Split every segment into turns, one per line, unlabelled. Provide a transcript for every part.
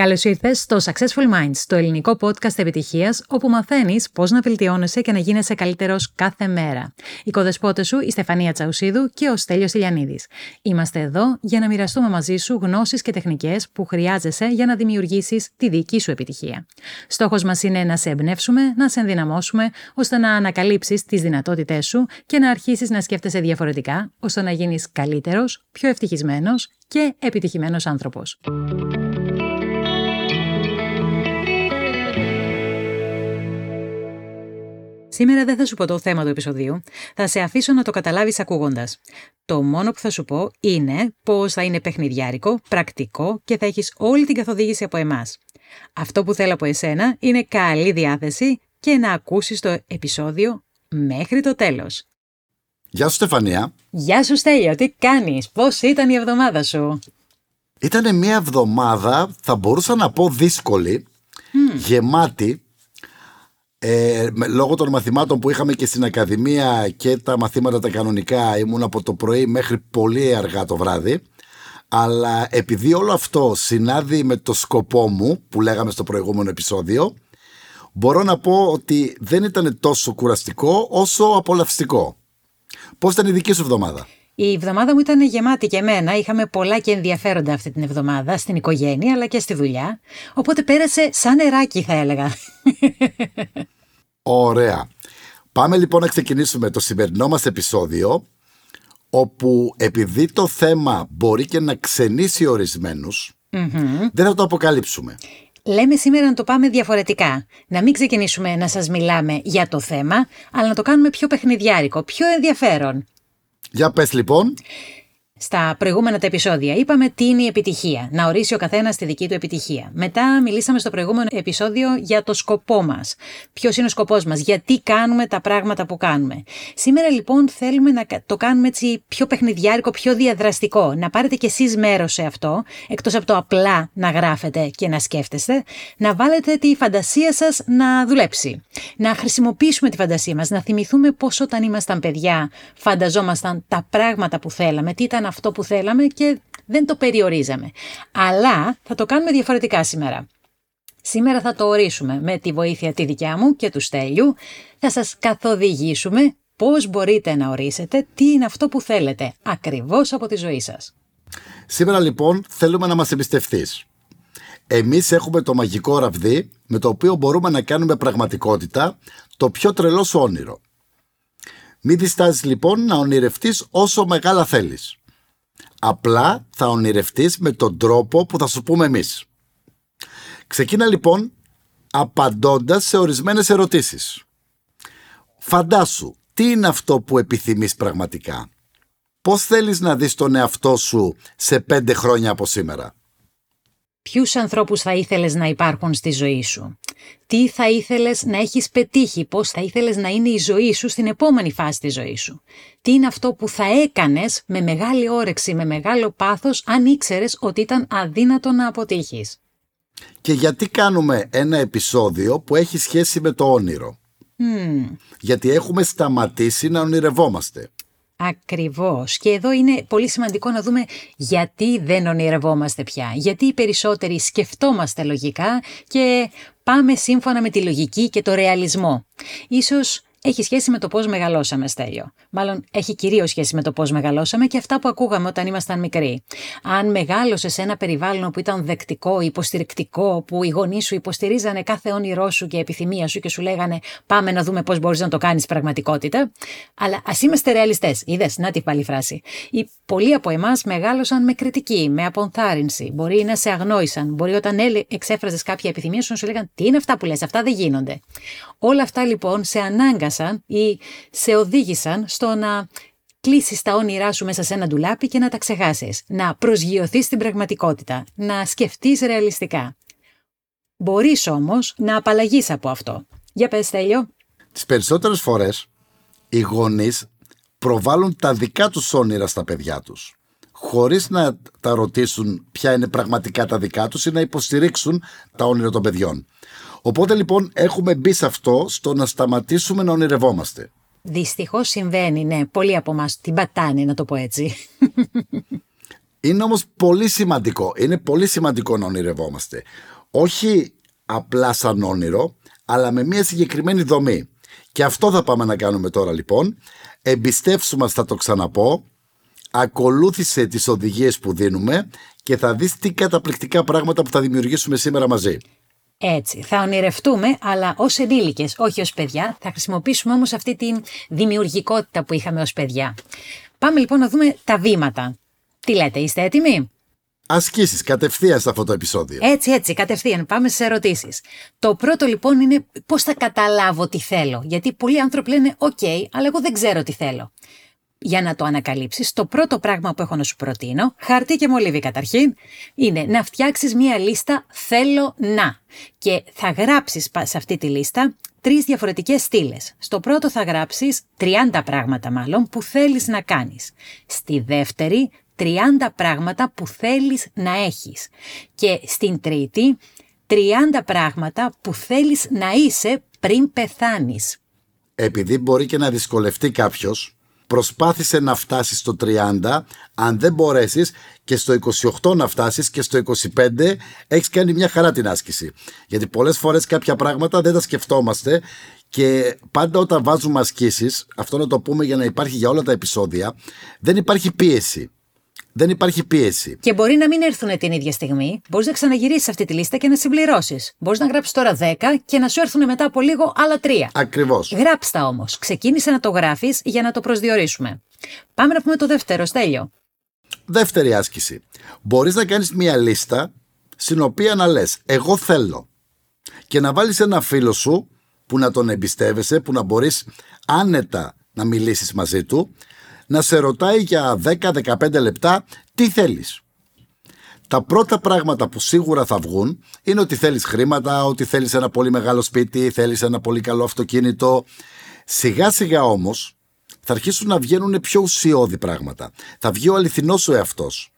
Καλώς ήρθες στο Successful Minds, το ελληνικό podcast επιτυχίας, όπου μαθαίνεις πώς να βελτιώνεσαι και να γίνεσαι καλύτερος κάθε μέρα. Η κοδεσπότες σου, η Στεφανία Τσαουσίδου και ο Στέλιος Ηλιανίδης. Είμαστε εδώ για να μοιραστούμε μαζί σου γνώσεις και τεχνικές που χρειάζεσαι για να δημιουργήσεις τη δική σου επιτυχία. Στόχος μας είναι να σε εμπνεύσουμε, να σε ενδυναμώσουμε, ώστε να ανακαλύψεις τις δυνατότητές σου και να αρχίσεις να σκέφτεσαι διαφορετικά, ώστε να γίνεις καλύτερος, πιο ευτυχισμένος και επιτυχημένος άνθρωπος. Σήμερα δεν θα σου πω το θέμα του επεισοδίου, θα σε αφήσω να το καταλάβεις ακούγοντας. Το μόνο που θα σου πω είναι πώς θα είναι παιχνιδιάρικο, πρακτικό και θα έχεις όλη την καθοδήγηση από εμάς. Αυτό που θέλω από εσένα είναι καλή διάθεση και να ακούσεις το επεισόδιο μέχρι το τέλος.
Γεια σου Στεφανία.
Γεια σου Στέλιο, τι κάνεις, πώς ήταν η εβδομάδα σου;
Ήταν μια εβδομάδα, θα μπορούσα να πω δύσκολη, γεμάτη, ε, λόγω των μαθημάτων που είχαμε και στην Ακαδημία και τα μαθήματα τα κανονικά ήμουν από το πρωί μέχρι πολύ αργά το βράδυ αλλά επειδή όλο αυτό συνάδει με το σκοπό μου που λέγαμε στο προηγούμενο επεισόδιο μπορώ να πω ότι δεν ήταν τόσο κουραστικό όσο απολαυστικό. Πώς ήταν η δική σου εβδομάδα;
Η εβδομάδα μου ήταν γεμάτη και εμένα. Είχαμε πολλά και ενδιαφέροντα αυτή την εβδομάδα στην οικογένεια αλλά και στη δουλειά. Οπότε πέρασε σαν νεράκι θα έλεγα.
Ωραία. Πάμε λοιπόν να ξεκινήσουμε το σημερινό μας επεισόδιο όπου επειδή το θέμα μπορεί και να ξενήσει δεν θα το αποκαλύψουμε.
Λέμε σήμερα να το πάμε διαφορετικά. Να μην ξεκινήσουμε να σας μιλάμε για το θέμα, αλλά να το κάνουμε πιο παιχνιδιάρικο, πιο ενδιαφέρον.
Για πες λοιπόν.
Στα προηγούμενα τα επεισόδια είπαμε τι είναι η επιτυχία, να ορίσει ο καθένας τη δική του επιτυχία. Μετά μιλήσαμε στο προηγούμενο επεισόδιο για το σκοπό μας. Ποιος είναι ο σκοπός μας, γιατί κάνουμε τα πράγματα που κάνουμε. Σήμερα λοιπόν θέλουμε να το κάνουμε έτσι πιο παιχνιδιάρικο, πιο διαδραστικό. Να πάρετε κι εσείς μέρος σε αυτό, εκτός από το απλά να γράφετε και να σκέφτεστε, να βάλετε τη φαντασία σας να δουλέψει. Να χρησιμοποιήσουμε τη φαντασία μας, να θυμηθούμε πώς όταν ήμασταν παιδιά φανταζόμασταν τα πράγματα που θέλαμε, τι ήταν αυτό που θέλαμε και δεν το περιορίζαμε. Αλλά θα το κάνουμε διαφορετικά σήμερα. Σήμερα θα το ορίσουμε με τη βοήθεια τη δικιά μου και του Στέλιου. Θα σας καθοδηγήσουμε πώς μπορείτε να ορίσετε τι είναι αυτό που θέλετε ακριβώς από τη ζωή σας.
Σήμερα λοιπόν θέλουμε να μας εμπιστευτείς. Εμείς έχουμε το μαγικό ραβδί με το οποίο μπορούμε να κάνουμε πραγματικότητα το πιο τρελό σου όνειρο. Μην διστάζεις λοιπόν να ονειρευτείς όσο μεγάλα θέλεις. Απλά θα ονειρευτείς με τον τρόπο που θα σου πούμε εμείς. Ξεκίνα λοιπόν απαντώντας σε ορισμένες ερωτήσεις. Φαντάσου, τι είναι αυτό που επιθυμείς πραγματικά; Πώς θέλεις να δεις τον εαυτό σου σε πέντε χρόνια από σήμερα;
Ποιους ανθρώπους θα ήθελες να υπάρχουν στη ζωή σου; Τι θα ήθελες να έχεις πετύχει, πώς θα ήθελες να είναι η ζωή σου στην επόμενη φάση της ζωής σου; Τι είναι αυτό που θα έκανες με μεγάλη όρεξη, με μεγάλο πάθος, αν ήξερες ότι ήταν αδύνατο να αποτύχεις;
Και γιατί κάνουμε ένα επεισόδιο που έχει σχέση με το όνειρο; Γιατί έχουμε σταματήσει να ονειρευόμαστε.
Ακριβώς. Και εδώ είναι πολύ σημαντικό να δούμε γιατί δεν ονειρευόμαστε πια. Γιατί οι περισσότεροι σκεφτόμαστε λογικά και πάμε σύμφωνα με τη λογική και το ρεαλισμό. Ίσως έχει σχέση με το πώς μεγαλώσαμε, Στέλιο. Μάλλον έχει κυρίως σχέση με το πώς μεγαλώσαμε και αυτά που ακούγαμε όταν ήμασταν μικροί. Αν μεγάλωσες σε ένα περιβάλλον που ήταν δεκτικό, υποστηρικτικό, που οι γονείς σου υποστηρίζανε κάθε όνειρό σου και επιθυμία σου και σου λέγανε Πάμε να δούμε πώς μπορείς να το κάνεις πραγματικότητα. Αλλά ας είμαστε ρεαλιστές. Είδες, να την πάλι φράση. Οι πολλοί από εμάς μεγάλωσαν με κριτική, με αποθάρρυνση. Μπορεί να σε αγνόησαν. Μπορεί όταν εξέφραζες κάποια επιθυμία σου να σου λέγανε Τι είναι αυτά που λες, αυτά δεν γίνονται. Όλα αυτά λοιπόν σε ανάγκα ή σε οδήγησαν στο να κλείσεις τα όνειρά σου μέσα σε ένα ντουλάπι και να τα ξεχάσεις. Να προσγειωθείς στην πραγματικότητα. Να σκεφτείς ρεαλιστικά. Μπορείς όμως να απαλλαγείς από αυτό. Για πες Τέλειο.
Τις περισσότερες φορές οι γονείς προβάλλουν τα δικά τους όνειρα στα παιδιά τους. Χωρίς να τα ρωτήσουν ποια είναι πραγματικά τα δικά τους ή να υποστηρίξουν τα όνειρα των παιδιών. Οπότε λοιπόν έχουμε μπει σε αυτό στο να σταματήσουμε να ονειρευόμαστε.
Δυστυχώς συμβαίνει, ναι. Πολλοί από εμάς την πατάνε, να το πω έτσι.
Είναι όμως πολύ σημαντικό, είναι πολύ σημαντικό να ονειρευόμαστε. Όχι απλά σαν όνειρο, αλλά με μια συγκεκριμένη δομή. Και αυτό θα πάμε να κάνουμε τώρα λοιπόν. Εμπιστεύσου μας θα το ξαναπώ. Ακολούθησε τις οδηγίες που δίνουμε και θα δεις τι καταπληκτικά πράγματα που θα δημιουργήσουμε σήμερα μαζί.
Έτσι, θα ονειρευτούμε, αλλά ως ενήλικες, όχι ως παιδιά. Θα χρησιμοποιήσουμε όμως αυτή τη δημιουργικότητα που είχαμε ως παιδιά. Πάμε λοιπόν να δούμε τα βήματα. Τι λέτε, είστε έτοιμοι;
Ασκήσεις κατευθείαν σε αυτό το επεισόδιο.
Έτσι, έτσι, κατευθείαν. Πάμε στις ερωτήσεις. Το πρώτο λοιπόν είναι πώς θα καταλάβω τι θέλω. Γιατί πολλοί άνθρωποι λένε: Οκ, αλλά εγώ δεν ξέρω τι θέλω για να το ανακαλύψεις, το πρώτο πράγμα που έχω να σου προτείνω, χαρτί και μολύβι καταρχήν, είναι να φτιάξεις μία λίστα «Θέλω να» και θα γράψεις σε αυτή τη λίστα τρεις διαφορετικές στήλες. Στο πρώτο θα γράψεις 30 πράγματα μάλλον που θέλεις να κάνεις. Στη δεύτερη 30 πράγματα που θέλεις να έχεις. Και στην τρίτη 30 πράγματα που θέλεις να είσαι πριν πεθάνεις.
Επειδή μπορεί και να δυσκολευτεί κάποιος, προσπάθησε να φτάσεις στο 30, αν δεν μπορέσεις και στο 28 να φτάσεις και στο 25 έχεις κάνει μια χαρά την άσκηση. Γιατί πολλές φορές κάποια πράγματα δεν τα σκεφτόμαστε και πάντα όταν βάζουμε ασκήσεις, αυτό να το πούμε για να υπάρχει για όλα τα επεισόδια, δεν υπάρχει πίεση. Δεν υπάρχει πίεση.
Και μπορεί να μην έρθουν την ίδια στιγμή. Μπορείς να ξαναγυρίσεις αυτή τη λίστα και να συμπληρώσεις. Μπορείς να γράψεις τώρα 10 και να σου έρθουν μετά από λίγο άλλα 3.
Ακριβώς.
Γράψτα όμως. Ξεκίνησε να το γράφεις για να το προσδιορίσουμε. Πάμε να πούμε το δεύτερο, Στέλιο.
Δεύτερη άσκηση. Μπορείς να κάνεις μια λίστα στην οποία να λες: Εγώ θέλω. Και να βάλεις ένα φίλο σου που να τον εμπιστεύεσαι, που να μπορείς άνετα να μιλήσεις μαζί του να σε ρωτάει για 10-15 λεπτά τι θέλεις. Τα πρώτα πράγματα που σίγουρα θα βγουν είναι ότι θέλεις χρήματα, ότι θέλεις ένα πολύ μεγάλο σπίτι, θέλεις ένα πολύ καλό αυτοκίνητο. Σιγά σιγά όμως θα αρχίσουν να βγαίνουν πιο ουσιώδη πράγματα. Θα βγει ο αληθινός σου εαυτός.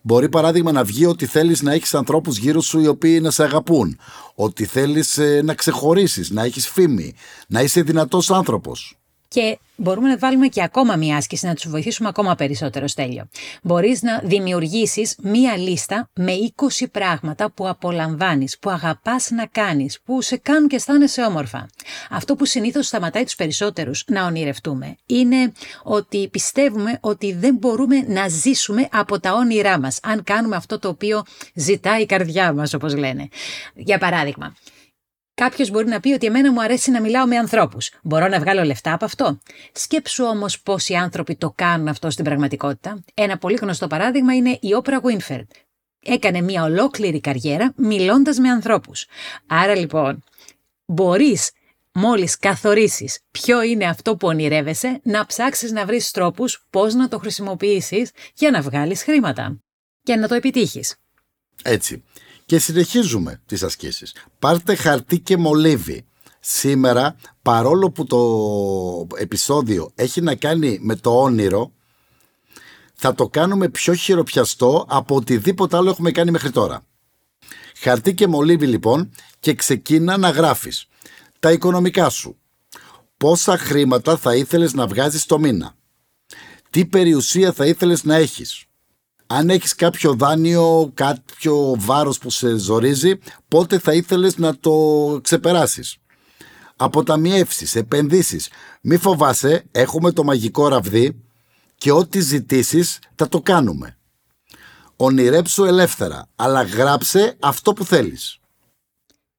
Μπορεί παράδειγμα να βγει ότι θέλεις να έχεις ανθρώπους γύρω σου οι οποίοι να σε αγαπούν. Ότι θέλεις ε, να ξεχωρίσεις, να έχεις φήμη, να είσαι δυνατός άνθρωπος.
Και μπορούμε να βάλουμε και ακόμα μία άσκηση να τους βοηθήσουμε ακόμα περισσότερο, Στέλιο. Μπορείς να δημιουργήσεις μία λίστα με 20 πράγματα που απολαμβάνεις, που αγαπάς να κάνεις, που σε κάνουν και αισθάνεσαι όμορφα. Αυτό που συνήθως σταματάει τους περισσότερους να ονειρευτούμε είναι ότι πιστεύουμε ότι δεν μπορούμε να ζήσουμε από τα όνειρά μας, αν κάνουμε αυτό το οποίο ζητάει η καρδιά μας, όπως λένε. Για παράδειγμα, Κάποιος μπορεί να πει ότι εμένα μου αρέσει να μιλάω με ανθρώπους. Μπορώ να βγάλω λεφτά από αυτό. Σκέψου όμως πόσοι άνθρωποι το κάνουν αυτό στην πραγματικότητα. Ένα πολύ γνωστό παράδειγμα είναι η Όπρα Winfrey. Έκανε μια ολόκληρη καριέρα μιλώντας με ανθρώπους. Άρα λοιπόν, μπορείς μόλις καθορίσεις ποιο είναι αυτό που ονειρεύεσαι, να ψάξεις να βρεις τρόπους πώς να το χρησιμοποιήσεις για να βγάλεις χρήματα και να το επιτύχεις.
Έτσι. Και συνεχίζουμε τις ασκήσεις. Πάρτε χαρτί και μολύβι. Σήμερα, παρόλο που το επεισόδιο έχει να κάνει με το όνειρο, θα το κάνουμε πιο χειροπιαστό από οτιδήποτε άλλο έχουμε κάνει μέχρι τώρα. Χαρτί και μολύβι λοιπόν και ξεκίνα να γράφεις τα οικονομικά σου. Πόσα χρήματα θα ήθελες να βγάζεις το μήνα. Τι περιουσία θα ήθελες να έχεις αν έχεις κάποιο δάνειο, κάποιο βάρος που σε ζορίζει, πότε θα ήθελες να το ξεπεράσεις; Αποταμιεύσεις, επενδύσεις. Μη φοβάσαι, έχουμε το μαγικό ραβδί και ό,τι ζητήσεις θα το κάνουμε. Ονειρέψου ελεύθερα, αλλά γράψε αυτό που θέλεις.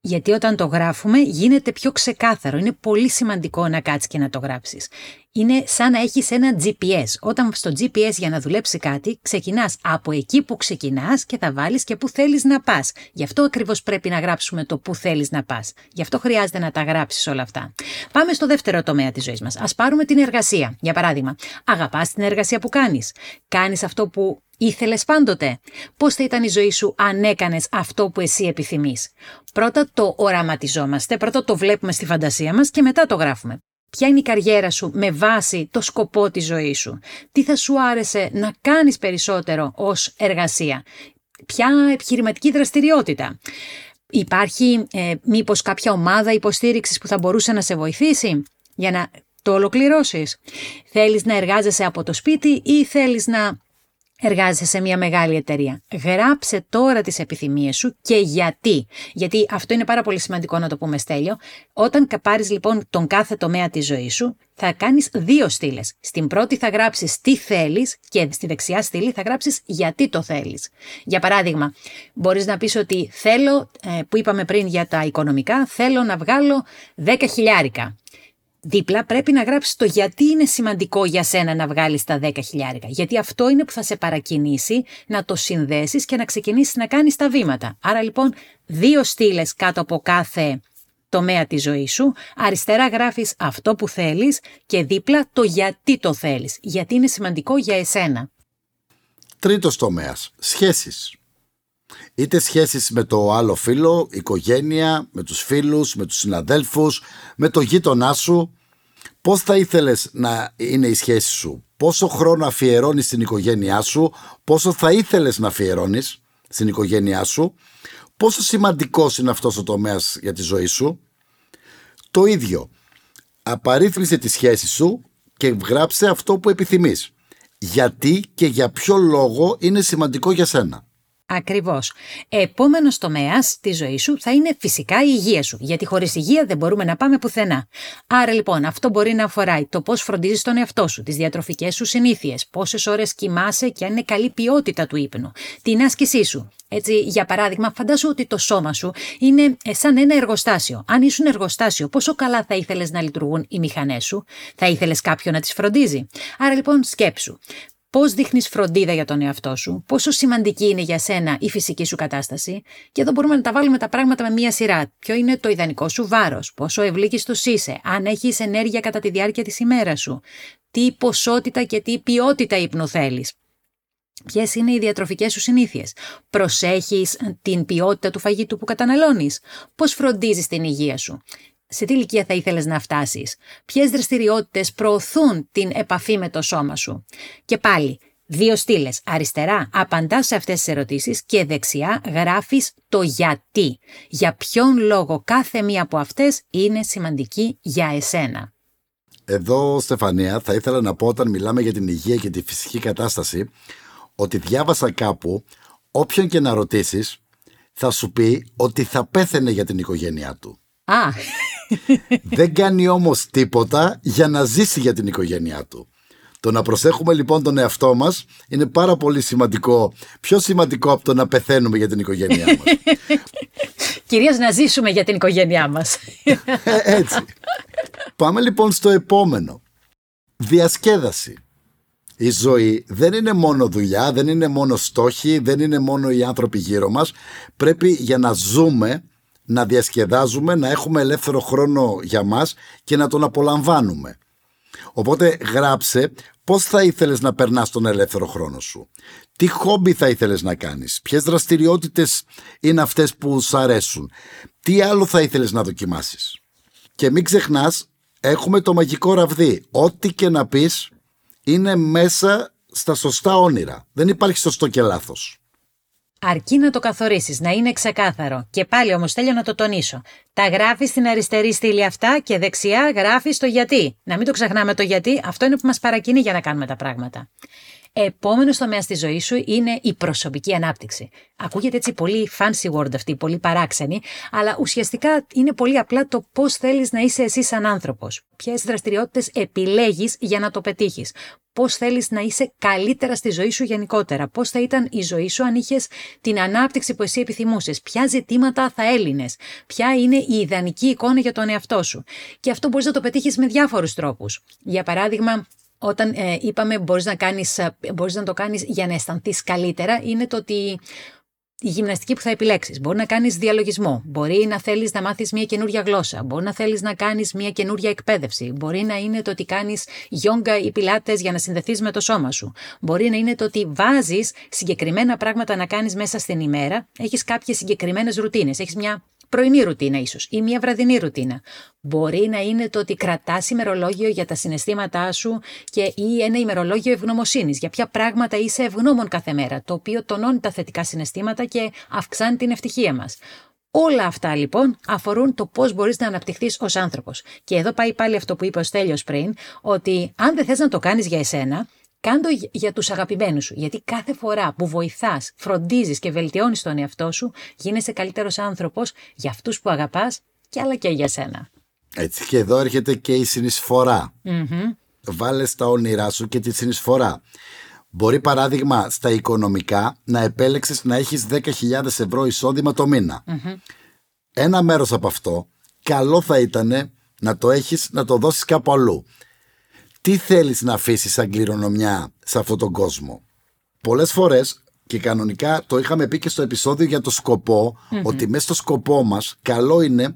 Γιατί όταν το γράφουμε γίνεται πιο ξεκάθαρο. Είναι πολύ σημαντικό να κάτσεις και να το γράψεις. Είναι σαν να έχεις ένα GPS. Όταν στο GPS για να δουλέψει κάτι, ξεκινάς από εκεί που ξεκινάς και θα βάλεις και που θέλεις να πας. Γι' αυτό ακριβώς πρέπει να γράψουμε το που θέλεις να πας. Γι' αυτό χρειάζεται να τα γράψεις όλα αυτά. Πάμε στο δεύτερο τομέα της ζωής μας. Ας πάρουμε την εργασία. Για παράδειγμα, αγαπάς την εργασία που κάνεις. Κάνεις αυτό που Ήθελες πάντοτε; Πώς θα ήταν η ζωή σου αν έκανες αυτό που εσύ επιθυμείς; Πρώτα το οραματιζόμαστε, πρώτα το βλέπουμε στη φαντασία μας και μετά το γράφουμε. Ποια είναι η καριέρα σου με βάση το σκοπό της ζωής σου; Τι θα σου άρεσε να κάνεις περισσότερο ως εργασία; Ποια επιχειρηματική δραστηριότητα; Υπάρχει ε, μήπως κάποια ομάδα υποστήριξης που θα μπορούσε να σε βοηθήσει για να το ολοκληρώσεις; Θέλεις να εργάζεσαι από το σπίτι ή θέλεις να εργάζεσαι σε μια μεγάλη εταιρεία. Γράψε τώρα τις επιθυμίες σου και γιατί. Γιατί αυτό είναι πάρα πολύ σημαντικό να το πούμε στέλιο. Όταν πάρεις λοιπόν τον κάθε τομέα της ζωής σου, θα κάνεις δύο στήλες. Στην πρώτη θα γράψεις τι θέλεις και στη δεξιά στήλη θα γράψεις γιατί το θέλεις. Για παράδειγμα, μπορείς να πεις ότι θέλω, ε, που είπαμε πριν για τα οικονομικά, θέλω να βγάλω 10 χιλιάρικα. Δίπλα πρέπει να γράψεις το γιατί είναι σημαντικό για σένα να βγάλεις τα 10 χιλιάρικα. Γιατί αυτό είναι που θα σε παρακινήσει να το συνδέσεις και να ξεκινήσεις να κάνεις τα βήματα. Άρα λοιπόν δύο στήλες κάτω από κάθε τομέα της ζωής σου. Αριστερά γράφεις αυτό που θέλεις και δίπλα το γιατί το θέλεις. Γιατί είναι σημαντικό για εσένα.
Τρίτος τομέας. Σχέσεις. Είτε σχέσεις με το άλλο φίλο, οικογένεια, με τους φίλους, με τους συναδέλφους, με το γείτονά σου. Πώς θα ήθελες να είναι η σχέση σου, πόσο χρόνο αφιερώνεις στην οικογένειά σου, πόσο θα ήθελες να αφιερώνεις στην οικογένειά σου, πόσο σημαντικός είναι αυτός ο τομέας για τη ζωή σου; Το ίδιο, απαρίθμησε τη σχέση σου και γράψε αυτό που επιθυμείς. Γιατί και για ποιο λόγο είναι σημαντικό για σένα.
Ακριβώς. Επόμενος τομέας της ζωής σου θα είναι φυσικά η υγεία σου. Γιατί χωρίς υγεία δεν μπορούμε να πάμε πουθενά. Άρα λοιπόν, αυτό μπορεί να αφορά το πώς φροντίζεις τον εαυτό σου, τις διατροφικές σου συνήθειες, πόσες ώρες κοιμάσαι και αν είναι καλή ποιότητα του ύπνου, την άσκησή σου. Έτσι, για παράδειγμα, φαντάσου ότι το σώμα σου είναι ε, σαν ένα εργοστάσιο. Αν ήσουν εργοστάσιο, πόσο καλά θα ήθελες να λειτουργούν οι μηχανές σου, θα ήθελες κάποιον να τις φροντίζει; Άρα λοιπόν, σκέψου. Πώς δείχνεις φροντίδα για τον εαυτό σου, πόσο σημαντική είναι για σένα η φυσική σου κατάσταση, και εδώ μπορούμε να τα βάλουμε τα πράγματα με μία σειρά. Ποιο είναι το ιδανικό σου βάρος, πόσο ευλίκιστος είσαι, αν έχεις ενέργεια κατά τη διάρκεια της ημέρας σου, τι ποσότητα και τι ποιότητα ύπνου θέλεις. Ποιες είναι οι διατροφικές σου συνήθειες, προσέχεις την ποιότητα του φαγητού που καταναλώνεις, πώς φροντίζεις την υγεία σου, σε τι ηλικία θα ήθελες να φτάσεις, ποιες δραστηριότητες προωθούν την επαφή με το σώμα σου; Και πάλι, δύο στήλες. Αριστερά απαντάς σε αυτές τις ερωτήσεις και δεξιά γράφεις το γιατί. Για ποιον λόγο κάθε μία από αυτές είναι σημαντική για εσένα;
Εδώ, Στεφανία, θα ήθελα να πω όταν μιλάμε για την υγεία και τη φυσική κατάσταση, ότι διάβασα κάπου, όποιον και να ρωτήσεις, θα σου πει ότι θα πέθαινε για την οικογένειά του.
Α,
δεν κάνει όμως τίποτα για να ζήσει για την οικογένειά του. Το να προσέχουμε λοιπόν τον εαυτό μας είναι πάρα πολύ σημαντικό. Πιο σημαντικό από το να πεθαίνουμε για την οικογένειά μας.
Κυρίως να ζήσουμε για την οικογένειά μας.
Ε, έτσι. Πάμε λοιπόν στο επόμενο. Διασκέδαση. Η ζωή δεν είναι μόνο δουλειά, δεν είναι μόνο στόχοι, δεν είναι μόνο οι άνθρωποι γύρω μας. Πρέπει για να ζούμε να διασκεδάζουμε, να έχουμε ελεύθερο χρόνο για μας και να τον απολαμβάνουμε. Οπότε γράψε πώς θα ήθελες να περνάς τον ελεύθερο χρόνο σου. Τι χόμπι θα ήθελες να κάνεις. Ποιες δραστηριότητες είναι αυτές που σου αρέσουν. Τι άλλο θα ήθελες να δοκιμάσεις. Και μην ξεχνάς, έχουμε το μαγικό ραβδί. Ό,τι και να πεις είναι μέσα στα σωστά όνειρα. Δεν υπάρχει σωστό και λάθος.
Αρκεί να το καθορίσεις, να είναι ξεκάθαρο. Και πάλι όμως θέλω να το τονίσω. Τα γράφεις στην αριστερή στήλη αυτά και δεξιά γράφεις το γιατί. Να μην το ξεχνάμε το γιατί, αυτό είναι που μας παρακινεί για να κάνουμε τα πράγματα. Επόμενος τομέας στη ζωή σου είναι η προσωπική ανάπτυξη. Ακούγεται έτσι πολύ fancy word αυτή, πολύ παράξενη, αλλά ουσιαστικά είναι πολύ απλά το πώς θέλεις να είσαι εσύ σαν άνθρωπος. Ποιες δραστηριότητες επιλέγεις για να το πετύχεις. Πώς θέλεις να είσαι καλύτερα στη ζωή σου γενικότερα. Πώς θα ήταν η ζωή σου αν είχες την ανάπτυξη που εσύ επιθυμούσες. Ποια ζητήματα θα έλυνες. Ποια είναι η ιδανική εικόνα για τον εαυτό σου. Και αυτό μπορείς να το πετύχεις με διάφορους τρόπους. Για παράδειγμα, όταν ε, είπαμε μπορείς να, κάνεις, ε, μπορείς να το κάνεις για να αισθανθείς καλύτερα, είναι το ότι η γυμναστική που θα επιλέξεις. Μπορεί να κάνεις διαλογισμό, μπορεί να θέλεις να μάθεις μια καινούρια γλώσσα, μπορεί να θέλεις να κάνεις μια καινούρια εκπαίδευση, μπορεί να είναι το ότι κάνεις γιόγκα ή πιλάτες για να συνδεθείς με το σώμα σου, μπορεί να είναι το ότι βάζεις συγκεκριμένα πράγματα να κάνεις μέσα στην ημέρα, έχεις κάποιες συγκεκριμένες ρουτίνες, έχεις μια πρωινή ρουτίνα ίσως ή μια βραδινή ρουτίνα. Μπορεί να είναι το ότι κρατάς ημερολόγιο για τα συναισθήματά σου και ή ένα ημερολόγιο ευγνωμοσύνης, για ποια πράγματα είσαι ευγνώμων κάθε μέρα, το οποίο τονώνει τα θετικά συναισθήματα και αυξάνει την ευτυχία μας. Όλα αυτά λοιπόν αφορούν το πώς μπορείς να αναπτυχθείς ως άνθρωπος. Και εδώ πάει πάλι αυτό που είπε ο Στέλιος πριν, ότι αν δεν θες να το κάνεις για εσένα, Κάντο για τους αγαπημένους σου, γιατί κάθε φορά που βοηθάς, φροντίζεις και βελτιώνεις τον εαυτό σου, γίνεσαι καλύτερος άνθρωπος για αυτούς που αγαπάς και άλλα και για σένα.
Έτσι και εδώ έρχεται και η συνεισφορά. Βάλε στα όνειρά σου και τη συνεισφορά. Μπορεί παράδειγμα στα οικονομικά να επέλεξες να έχεις 10.000 ευρώ εισόδημα το μηνα Ένα μέρος από αυτό καλό θα ήταν να το έχεις να το δώσεις κάπου αλλού. Τι θέλεις να αφήσεις σαν κληρονομιά σε αυτόν τον κόσμο; Πολλές φορές και κανονικά το είχαμε πει και στο επεισόδιο για το σκοπο ότι μέσα στο σκοπό μας καλό είναι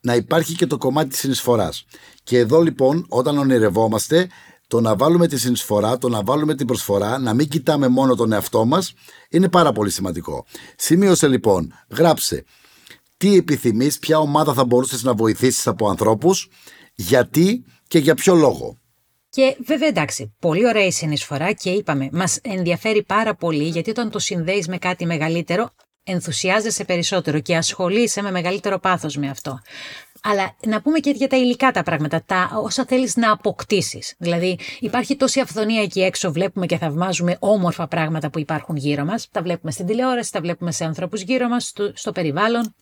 να υπάρχει και το κομμάτι της συνεισφοράς. Και εδώ λοιπόν όταν ονειρευόμαστε το να βάλουμε τη συνεισφορά, το να βάλουμε την προσφορά, να μην κοιτάμε μόνο τον εαυτό μας είναι πάρα πολύ σημαντικό. Σημείωσε λοιπόν, γράψε τι επιθυμείς, ποια ομάδα θα μπορούσες να βοηθήσεις από ανθρώπους, γιατί και για ποιο λόγο.
Και βέβαια εντάξει, πολύ ωραία η συνεισφορά και είπαμε, μας ενδιαφέρει πάρα πολύ γιατί όταν το συνδέεις με κάτι μεγαλύτερο, ενθουσιάζεσαι περισσότερο και ασχολείσαι με μεγαλύτερο πάθος με αυτό. Αλλά να πούμε και για τα υλικά τα πράγματα, τα όσα θέλεις να αποκτήσεις. Δηλαδή υπάρχει τόση αυθονία εκεί έξω, βλέπουμε και θαυμάζουμε όμορφα πράγματα που υπάρχουν γύρω μας. Τα βλέπουμε στην τηλεόραση, τα βλέπουμε σε ανθρώπους γύρω μας, στο, στο περιβάλλον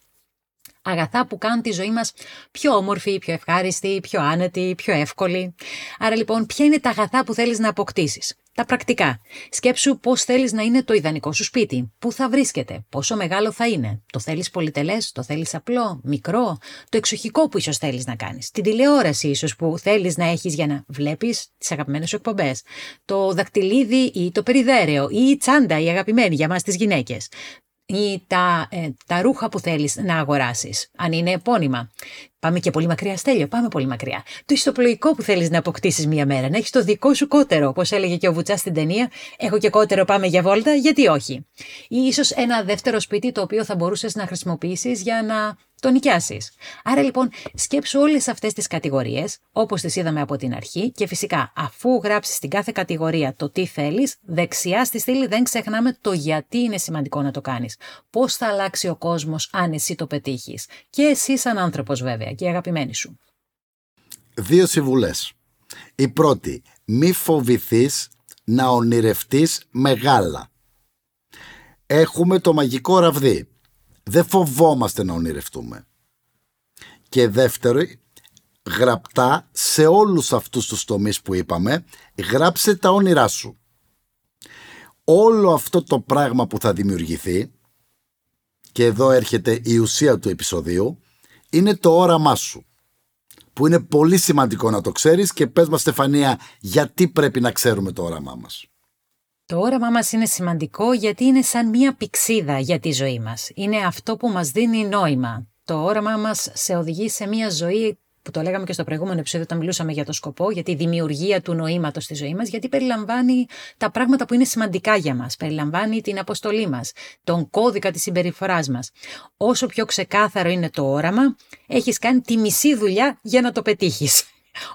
αγαθά που κάνουν τη ζωή μας πιο όμορφη, πιο ευχάριστη, πιο άνετη, πιο εύκολη. Άρα λοιπόν, ποια είναι τα αγαθά που θέλεις να αποκτήσεις; Τα πρακτικά. Σκέψου πώς θέλεις να είναι το ιδανικό σου σπίτι. Πού θα βρίσκεται, πόσο μεγάλο θα είναι; Το θέλεις πολυτελές, το θέλεις απλό, μικρό; Το εξοχικό που ίσως θέλεις να κάνεις; Την τηλεόραση ίσως που θέλεις να έχεις για να βλέπεις τις αγαπημένες σου εκπομπές; Το δακτυλίδι ή το περιδέρεο ή η τσάντα η αγαπημένη για μας τις γυναίκες; Ή τα, ε, τα ρούχα που θέλεις να αγοράσεις, αν είναι επώνυμα. Πάμε και πολύ μακριά, Στέλιο, πάμε πολύ μακριά. Το ιστοπλοϊκό που θέλεις να αποκτήσεις μία μέρα, να έχεις το δικό σου κότερο, όπως έλεγε και ο Βουτσάς στην ταινία, έχω και κότερο, πάμε για βόλτα, γιατί όχι. Ή ίσως ένα δεύτερο σπίτι το οποίο θα μπορούσες να χρησιμοποιήσεις για να το νοικιάσεις. Άρα λοιπόν σκέψου όλες αυτές τις κατηγορίες όπως τις είδαμε από την αρχή και φυσικά αφού γράψεις στην κάθε κατηγορία το τι θέλεις, δεξιά στη στήλη δεν ξεχνάμε το γιατί είναι σημαντικό να το κάνεις. Πώς θα αλλάξει ο κόσμος αν εσύ το πετύχεις. Και εσύ σαν άνθρωπος βέβαια και η αγαπημένη σου.
Δύο συμβουλές. Η πρώτη, μη φοβηθείς να ονειρευτείς μεγάλα. Έχουμε το μαγικό ραβδί δεν φοβόμαστε να ονειρευτούμε. Και δεύτερο, γραπτά σε όλους αυτούς τους τομείς που είπαμε, γράψε τα όνειρά σου. Όλο αυτό το πράγμα που θα δημιουργηθεί, και εδώ έρχεται η ουσία του επεισοδίου, είναι το όραμά σου. Που είναι πολύ σημαντικό να το ξέρεις και πες μας Στεφανία γιατί πρέπει να ξέρουμε το όραμά μας.
Το όραμά μας είναι σημαντικό γιατί είναι σαν μία πηξίδα για τη ζωή μας. Είναι αυτό που μας δίνει νόημα. Το όραμά μας σε οδηγεί σε μία ζωή που το λέγαμε και στο προηγούμενο επεισόδιο όταν μιλούσαμε για το σκοπό, για τη δημιουργία του νοήματος στη ζωή μας, γιατί περιλαμβάνει τα πράγματα που είναι σημαντικά για μας. Περιλαμβάνει την αποστολή μας, τον κώδικα της συμπεριφοράς μας. Όσο πιο ξεκάθαρο είναι το όραμα, έχεις κάνει τη μισή δουλειά για να το πετύχεις.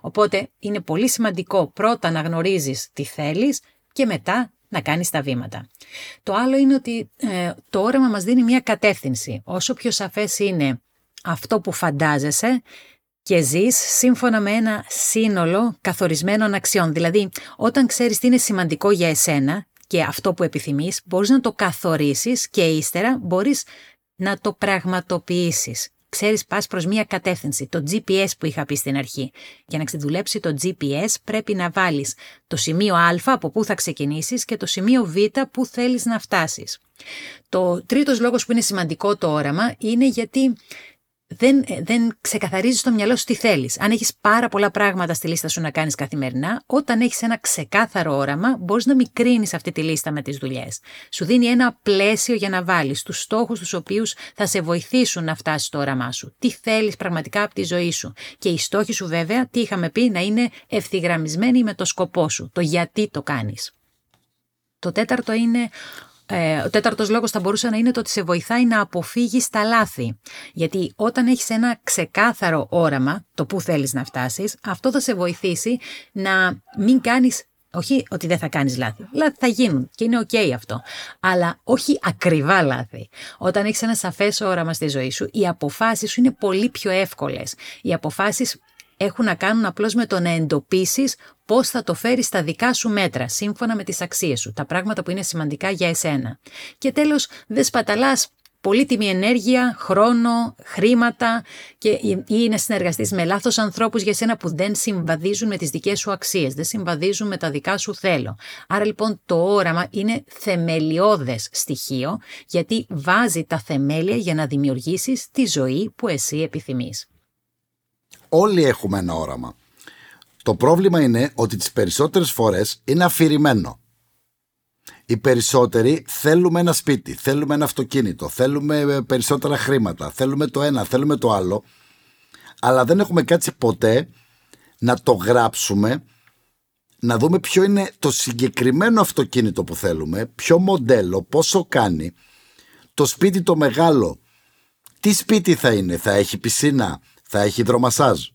Οπότε είναι πολύ σημαντικό πρώτα να γνωρίζεις τι θέλεις και μετά να κάνεις τα βήματα. Το άλλο είναι ότι ε, το όραμα μας δίνει μια κατεύθυνση. Όσο πιο σαφές είναι αυτό που φαντάζεσαι και ζεις σύμφωνα με ένα σύνολο καθορισμένων αξιών. Δηλαδή, όταν ξέρεις τι είναι σημαντικό για εσένα και αυτό που επιθυμείς, μπορείς να το καθορίσεις και ύστερα μπορείς να το πραγματοποιήσεις ξέρεις πας προς μία κατεύθυνση, το GPS που είχα πει στην αρχή. Για να ξεδουλέψει το GPS πρέπει να βάλεις το σημείο α από πού θα ξεκινήσεις και το σημείο β που θέλεις να φτάσεις. Το τρίτος λόγος που είναι σημαντικό το όραμα είναι γιατί δεν, ε, δεν ξεκαθαρίζεις στο μυαλό σου τι θέλεις. Αν έχεις πάρα πολλά πράγματα στη λίστα σου να κάνεις καθημερινά, όταν έχεις ένα ξεκάθαρο όραμα, μπορείς να μικρύνεις αυτή τη λίστα με τις δουλειές. Σου δίνει ένα πλαίσιο για να βάλεις τους στόχους τους οποίους θα σε βοηθήσουν να φτάσεις στο όραμά σου. Τι θέλεις πραγματικά από τη ζωή σου. Και οι στόχοι σου, βέβαια, τι είχαμε πει, να είναι ευθυγραμμισμένοι με το σκοπό σου. Το γιατί το κάνεις. Το τέταρτο είναι ε, ο τέταρτος λόγος θα μπορούσε να είναι το ότι σε βοηθάει να αποφύγεις τα λάθη. Γιατί όταν έχεις ένα ξεκάθαρο όραμα, το που θέλεις να φτάσεις, αυτό θα σε βοηθήσει να μην κάνεις. Όχι ότι δεν θα κάνεις λάθη. Λάθη θα γίνουν και είναι OK αυτό. Αλλά όχι ακριβά λάθη. Όταν έχεις ένα σαφές όραμα στη ζωή σου, οι αποφάσεις σου είναι πολύ πιο εύκολες. Οι αποφάσεις έχουν να κάνουν απλώς με το να εντοπίσεις πώς θα το φέρεις στα δικά σου μέτρα, σύμφωνα με τις αξίες σου, τα πράγματα που είναι σημαντικά για εσένα. Και τέλος, δεν σπαταλάς πολύτιμη ενέργεια, χρόνο, χρήματα και ή να συνεργαστείς με λάθος ανθρώπους για σένα που δεν συμβαδίζουν με τις δικές σου αξίες, δεν συμβαδίζουν με τα δικά σου θέλω. Άρα λοιπόν το όραμα είναι θεμελιώδες στοιχείο γιατί βάζει τα θεμέλια για να δημιουργήσεις τη ζωή που εσύ επιθυμείς.
Όλοι έχουμε ένα όραμα. Το πρόβλημα είναι ότι τις περισσότερες φορές είναι αφηρημένο. Οι περισσότεροι θέλουμε ένα σπίτι, θέλουμε ένα αυτοκίνητο, θέλουμε ε, περισσότερα χρήματα, θέλουμε το ένα, θέλουμε το άλλο, αλλά δεν έχουμε κάτσει ποτέ να το γράψουμε, να δούμε ποιο είναι το συγκεκριμένο αυτοκίνητο που θέλουμε, ποιο μοντέλο, πόσο κάνει, το σπίτι το μεγάλο, τι σπίτι θα είναι, θα έχει πισίνα, θα έχει δρομασάζ;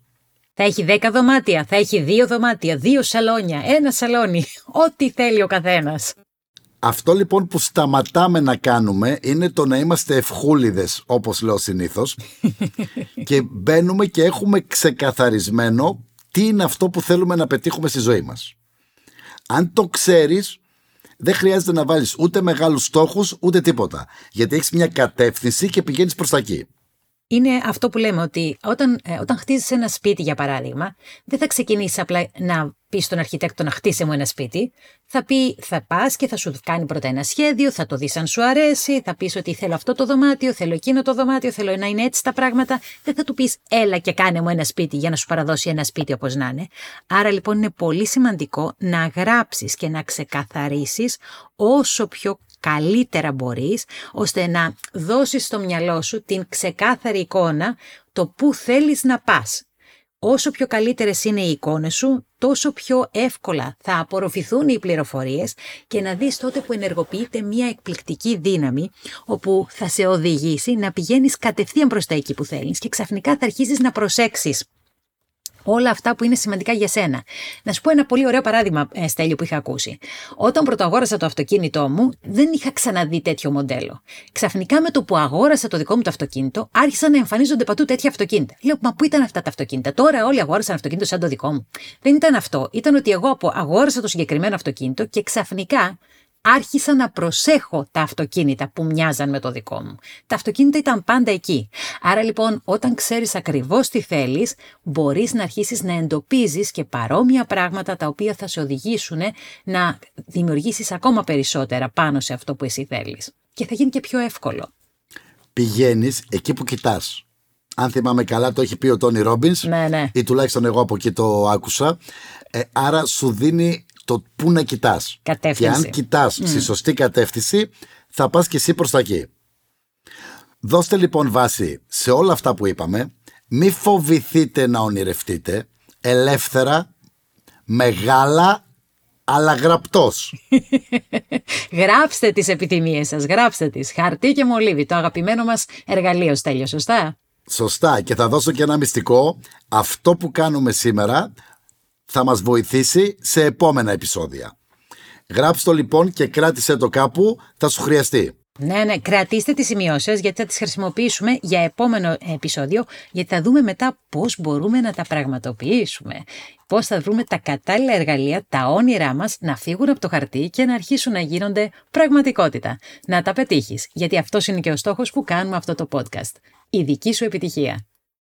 Θα έχει δέκα δωμάτια, θα έχει δύο δωμάτια, δύο σαλόνια, ένα σαλόνι, ό,τι θέλει ο καθένας.
Αυτό λοιπόν που σταματάμε να κάνουμε είναι το να είμαστε ευχούλιδες όπως λέω συνήθως και μπαίνουμε και έχουμε ξεκαθαρισμένο τι είναι αυτό που θέλουμε να πετύχουμε στη ζωή μας. Αν το ξέρεις δεν χρειάζεται να βάλεις ούτε μεγάλους στόχους ούτε τίποτα γιατί έχεις μια κατεύθυνση και πηγαίνεις προς τα εκεί
είναι αυτό που λέμε ότι όταν, ε, όταν χτίζεις ένα σπίτι για παράδειγμα, δεν θα ξεκινήσεις απλά να πεις στον αρχιτέκτο να χτίσει μου ένα σπίτι. Θα πει, θα πας και θα σου κάνει πρώτα ένα σχέδιο, θα το δεις αν σου αρέσει, θα πεις ότι θέλω αυτό το δωμάτιο, θέλω εκείνο το δωμάτιο, θέλω να είναι έτσι τα πράγματα. Δεν θα του πεις, έλα και κάνε μου ένα σπίτι για να σου παραδώσει ένα σπίτι όπως να είναι. Άρα λοιπόν είναι πολύ σημαντικό να γράψεις και να ξεκαθαρίσεις όσο πιο καλύτερα μπορείς, ώστε να δώσεις στο μυαλό σου την ξεκάθαρη εικόνα το πού θέλεις να πας. Όσο πιο καλύτερες είναι οι εικόνες σου, τόσο πιο εύκολα θα απορροφηθούν οι πληροφορίες και να δεις τότε που ενεργοποιείται μια εκπληκτική δύναμη όπου θα σε οδηγήσει να πηγαίνεις κατευθείαν προς τα εκεί που θέλεις και ξαφνικά θα αρχίσεις να προσέξεις όλα αυτά που είναι σημαντικά για σένα. Να σου πω ένα πολύ ωραίο παράδειγμα, ε, Στέλιο, που είχα ακούσει. Όταν πρωτοαγόρασα το αυτοκίνητό μου, δεν είχα ξαναδεί τέτοιο μοντέλο. Ξαφνικά με το που αγόρασα το δικό μου το αυτοκίνητο, άρχισαν να εμφανίζονται πατού τέτοια αυτοκίνητα. Λέω, μα πού ήταν αυτά τα αυτοκίνητα; Τώρα όλοι αγόρασαν αυτοκίνητο σαν το δικό μου. Δεν ήταν αυτό. Ήταν ότι εγώ αγόρασα το συγκεκριμένο αυτοκίνητο και ξαφνικά άρχισα να προσέχω τα αυτοκίνητα που μοιάζαν με το δικό μου. Τα αυτοκίνητα ήταν πάντα εκεί. Άρα λοιπόν όταν ξέρεις ακριβώς τι θέλεις, μπορείς να αρχίσεις να εντοπίζεις και παρόμοια πράγματα τα οποία θα σε οδηγήσουν να δημιουργήσεις ακόμα περισσότερα πάνω σε αυτό που εσύ θέλεις. Και θα γίνει και πιο εύκολο.
Πηγαίνεις εκεί που κοιτάς. Αν θυμάμαι καλά, το έχει πει ο Τόνι Ρόμπινς
ναι, ναι.
ή τουλάχιστον εγώ από εκεί το άκουσα. Ε, άρα σου δίνει το πού να κοιτάς. Και αν κοιτάς mm. στη σωστή κατεύθυνση, θα πας και εσύ προς τα εκεί. Δώστε λοιπόν βάση σε όλα αυτά που είπαμε. Μη φοβηθείτε να ονειρευτείτε ελεύθερα, μεγάλα, αλλά γραπτός.
γράψτε τις επιθυμίες σας, γράψτε τις. Χαρτί και μολύβι, το αγαπημένο μας εργαλείο, Στέλιος, σωστά;
Σωστά και θα δώσω και ένα μυστικό. Αυτό που κάνουμε σήμερα θα μας βοηθήσει σε επόμενα επεισόδια. Γράψτε το λοιπόν και κράτησε το κάπου, θα σου χρειαστεί.
Ναι, ναι, κρατήστε τις σημειώσεις γιατί θα τις χρησιμοποιήσουμε για επόμενο επεισόδιο γιατί θα δούμε μετά πώς μπορούμε να τα πραγματοποιήσουμε. Πώς θα βρούμε τα κατάλληλα εργαλεία, τα όνειρά μας να φύγουν από το χαρτί και να αρχίσουν να γίνονται πραγματικότητα. Να τα πετύχεις, γιατί αυτός είναι και ο στόχος που κάνουμε αυτό το podcast. Η δική σου επιτυχία.